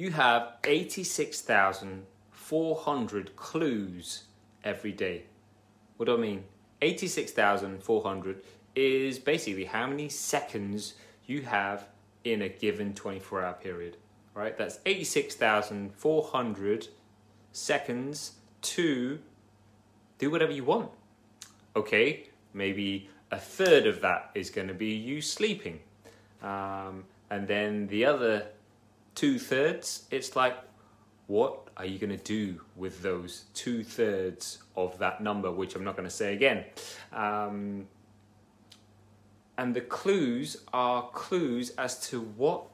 you have 86,400 clues every day. What do I mean? 86,400 is basically how many seconds you have in a given 24 hour period. Right? That's 86,400 seconds to do whatever you want. Okay, maybe a third of that is going to be you sleeping. Um, and then the other two thirds, it's like, what are you going to do with those two thirds of that number, which I'm not going to say again? Um, and the clues are clues as to what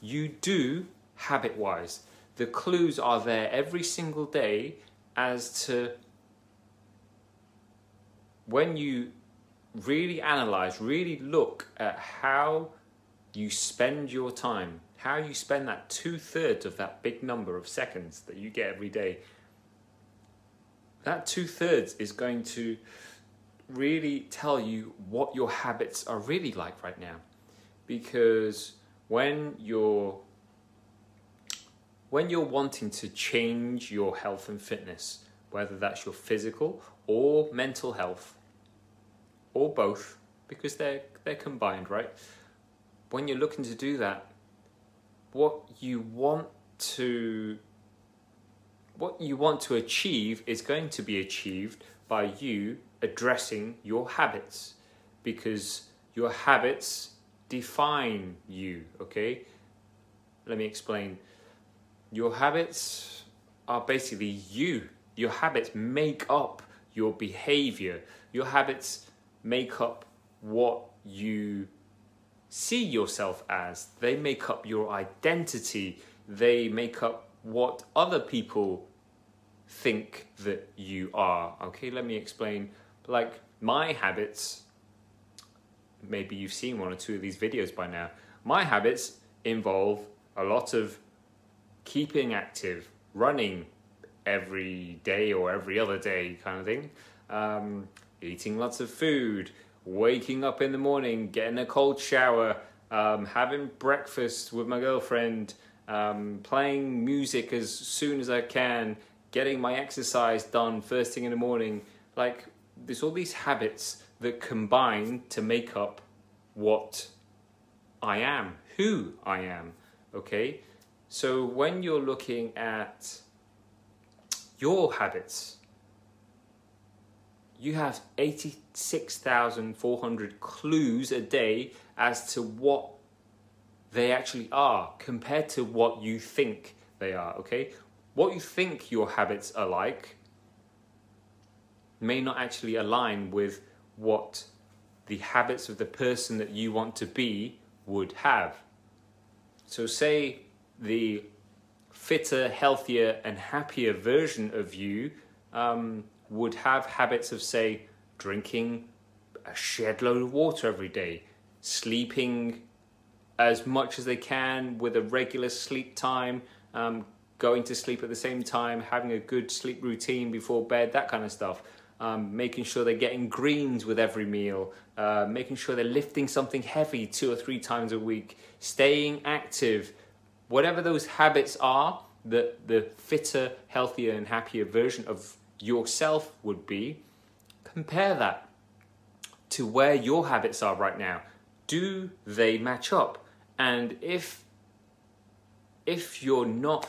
you do habit wise. The clues are there every single day as to when you really analyze, really look at how you spend your time, how you spend that two thirds of that big number of seconds that you get every day. That two thirds is going to really tell you what your habits are really like right now. Because when you're when you're wanting to change your health and fitness, whether that's your physical or mental health, or both, because they're they're combined, right? When you're looking to do that, what you want to what you want to achieve is going to be achieved by you addressing your habits because your habits define you, okay? Let me explain. Your habits are basically you. Your habits make up your behavior. Your habits make up what you see yourself as. They make up your identity. They make up what other people think that you are. Okay, let me explain. Like my habits, maybe you've seen one or two of these videos by now. My habits involve a lot of keeping active, running every day or every other day kind of thing. Um, eating lots of food, waking up in the morning, getting a cold shower, um, having breakfast with my girlfriend, um, playing music as soon as I can, getting my exercise done first thing in the morning. Like, there's all these habits that combine to make up what I am, who I am. Okay? So when you're looking at your habits, you have 86,400 clues a day as to what they actually are compared to what you think they are, okay? What you think your habits are like may not actually align with what the habits of the person that you want to be would have. So, say the fitter, healthier, and happier version of you um, would have habits of, say, drinking a shed load of water every day, sleeping as much as they can with a regular sleep time, um, going to sleep at the same time, having a good sleep routine before bed, that kind of stuff. Um, making sure they're getting greens with every meal, uh, making sure they're lifting something heavy two or three times a week, staying active, whatever those habits are, the, the fitter, healthier, and happier version of yourself would be, compare that to where your habits are right now. Do they match up? And if if you're not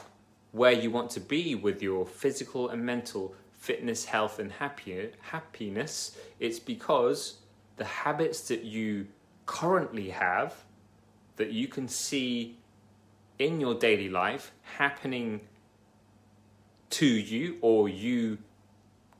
where you want to be with your physical and mental fitness, health, and happier, happiness, it's because the habits that you currently have that you can see in your daily life happening to you or you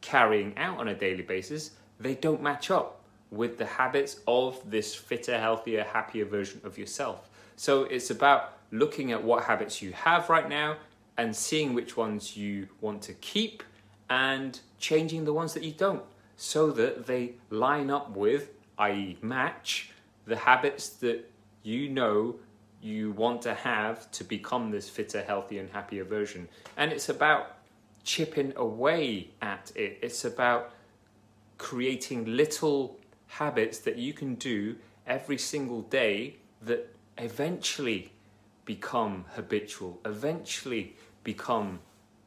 carrying out on a daily basis, they don't match up with the habits of this fitter, healthier, happier version of yourself. So it's about looking at what habits you have right now and seeing which ones you want to keep and changing the ones that you don't so that they line up with, i.e., match the habits that you know you want to have to become this fitter, healthier, and happier version. And it's about chipping away at it. It's about creating little habits that you can do every single day that eventually become habitual, eventually become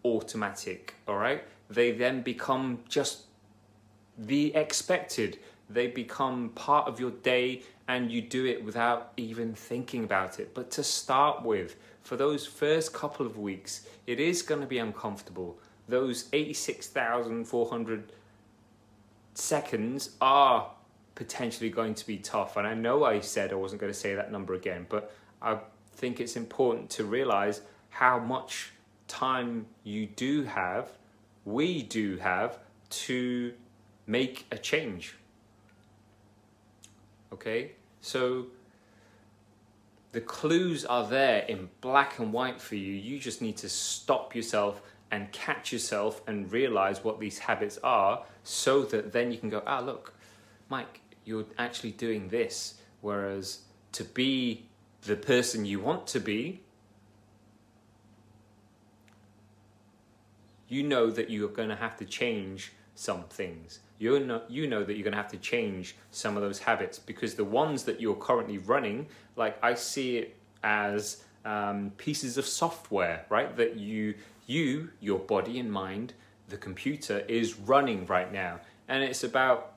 automatic, all right? They then become just the expected. They become part of your day and you do it without even thinking about it. But to start with, for those first couple of weeks, it is going to be uncomfortable. Those 86,400 seconds are potentially going to be tough. And I know I said I wasn't going to say that number again, but I think it's important to realize how much time you do have, we do have, to make a change. Okay? So the clues are there in black and white for you. You just need to stop yourself and catch yourself and realize what these habits are so that then you can go, ah, look, Mike, you're actually doing this. Whereas to be the person you want to be, you know that you're going to have to change some things. You know, you know that you're going to have to change some of those habits because the ones that you're currently running, like I see it as um, pieces of software, right? That you, you, your body and mind, the computer is running right now, and it's about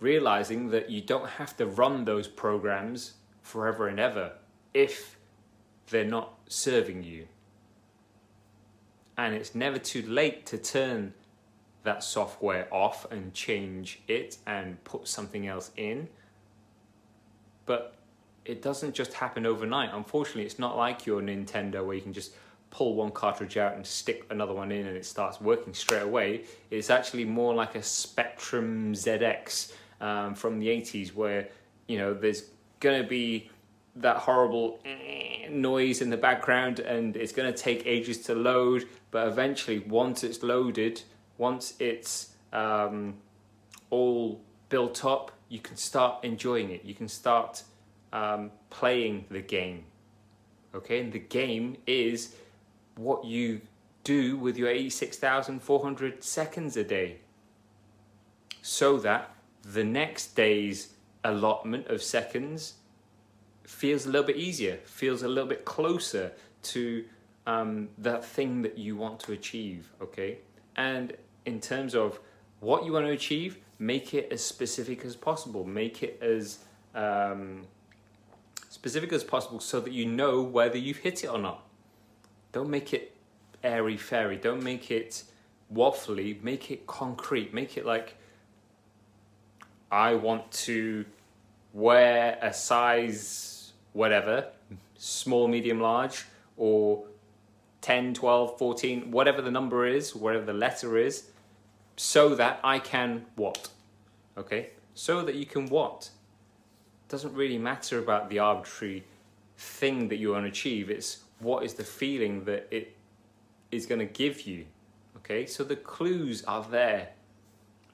realizing that you don't have to run those programs forever and ever if they're not serving you. And it's never too late to turn that software off and change it and put something else in. But it doesn't just happen overnight. Unfortunately, it's not like your Nintendo where you can just pull one cartridge out and stick another one in and it starts working straight away. It's actually more like a Spectrum ZX um, from the 80s where, you know, there's going to be that horrible noise in the background and it's going to take ages to load but eventually once it's loaded once it's um, all built up you can start enjoying it. You can start um, playing the game. Okay and the game is what you do with your 86,400 seconds a day. So that the next day's allotment of seconds feels a little bit easier, feels a little bit closer to um, that thing that you want to achieve, okay? And in terms of what you want to achieve, make it as specific as possible. Make it as um, specific as possible so that you know whether you've hit it or not. Don't make it airy fairy. Don't make it waffly. Make it concrete. Make it like, I want to wear a size whatever, small, medium, large, or 10, 12, 14, whatever the number is, whatever the letter is, so that I can what? Okay? So that you can what? doesn't really matter about the arbitrary thing that you want to achieve. It's what is the feeling that it is going to give you. Okay? So the clues are there.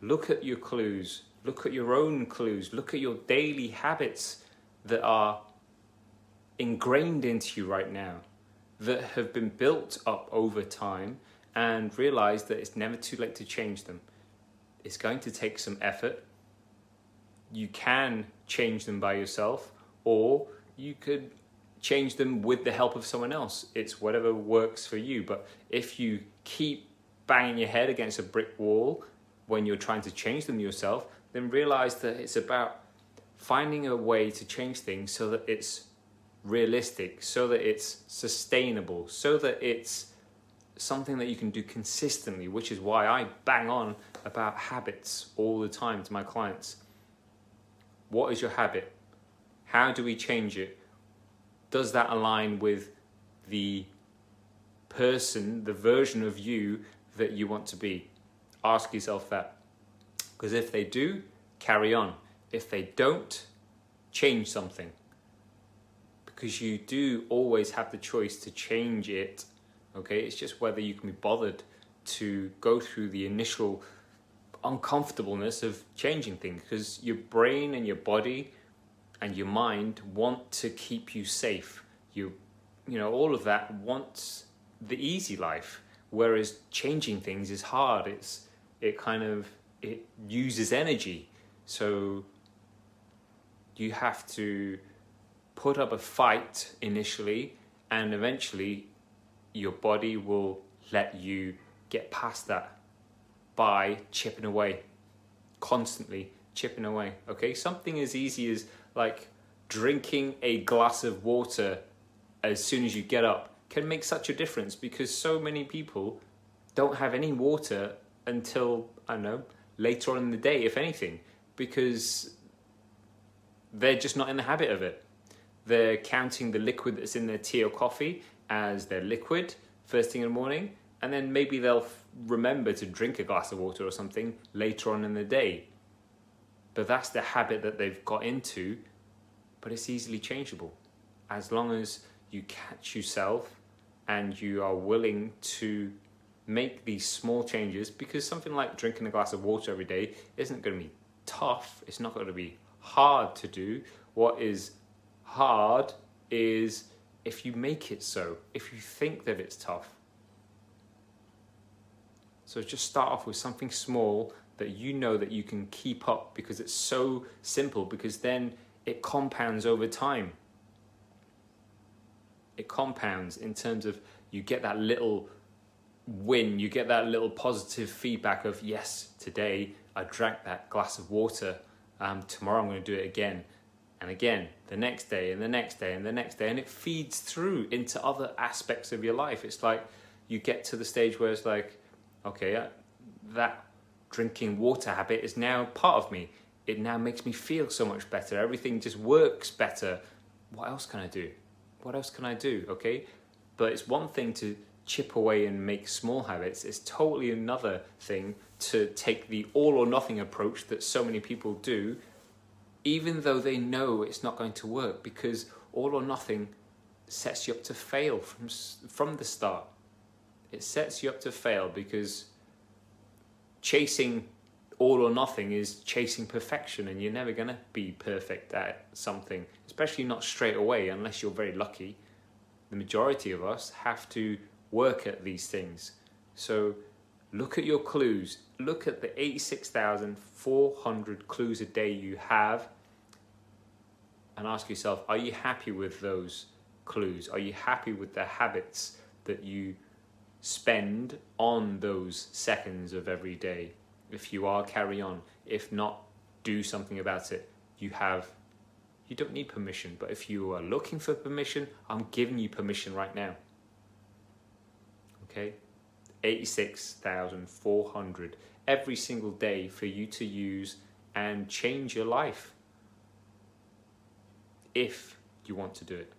Look at your clues. Look at your own clues. Look at your daily habits that are ingrained into you right now, that have been built up over time, and realize that it's never too late to change them. It's going to take some effort. You can change them by yourself, or you could change them with the help of someone else. It's whatever works for you. But if you keep banging your head against a brick wall when you're trying to change them yourself, then realize that it's about finding a way to change things so that it's realistic, so that it's sustainable, so that it's something that you can do consistently, which is why I bang on about habits all the time to my clients. What is your habit? How do we change it? Does that align with the person, the version of you that you want to be? Ask yourself that. Because if they do, carry on. If they don't, change something. Because you do always have the choice to change it. Okay, it's just whether you can be bothered to go through the initial uncomfortableness of changing things. Because your brain and your body and your mind want to keep you safe. You, you know, all of that wants the easy life. Whereas changing things is hard. It's it kind of it uses energy. So you have to put up a fight initially, and eventually your body will let you get past that by chipping away, constantly chipping away. Okay, something as easy as like drinking a glass of water as soon as you get up can make such a difference because so many people don't have any water until I don't know later on in the day, if anything, because they're just not in the habit of it. They're counting the liquid that's in their tea or coffee as their liquid first thing in the morning, and then maybe they'll remember to drink a glass of water or something later on in the day. But that's the habit that they've got into, but it's easily changeable as long as you catch yourself and you are willing to make these small changes because something like drinking a glass of water every day isn't going to be tough, it's not going to be hard to do. What is hard is if you make it so, if you think that it's tough. So just start off with something small that you know that you can keep up because it's so simple because then it compounds over time. It compounds in terms of you get that little win, you get that little positive feedback of, yes, today I drank that glass of water, um, tomorrow I'm going to do it again and again the next day and the next day and the next day. And it feeds through into other aspects of your life. It's like you get to the stage where it's like okay that drinking water habit is now part of me. It now makes me feel so much better. Everything just works better. What else can i do? What else can i do? Okay? But it's one thing to chip away and make small habits. It's totally another thing to take the all or nothing approach that so many people do even though they know it's not going to work because all or nothing sets you up to fail from from the start. It sets you up to fail because chasing all or nothing is chasing perfection and you're never going to be perfect at something especially not straight away unless you're very lucky. The majority of us have to work at these things. So look at your clues. Look at the 86,400 clues a day you have and ask yourself are you happy with those clues? Are you happy with the habits that you spend on those seconds of every day? If you are carry on. If not do something about it. You have you don't need permission but if you are looking for permission i'm giving you permission right now. Okay 86,400 every single day for you to use and change your life if you want to do it.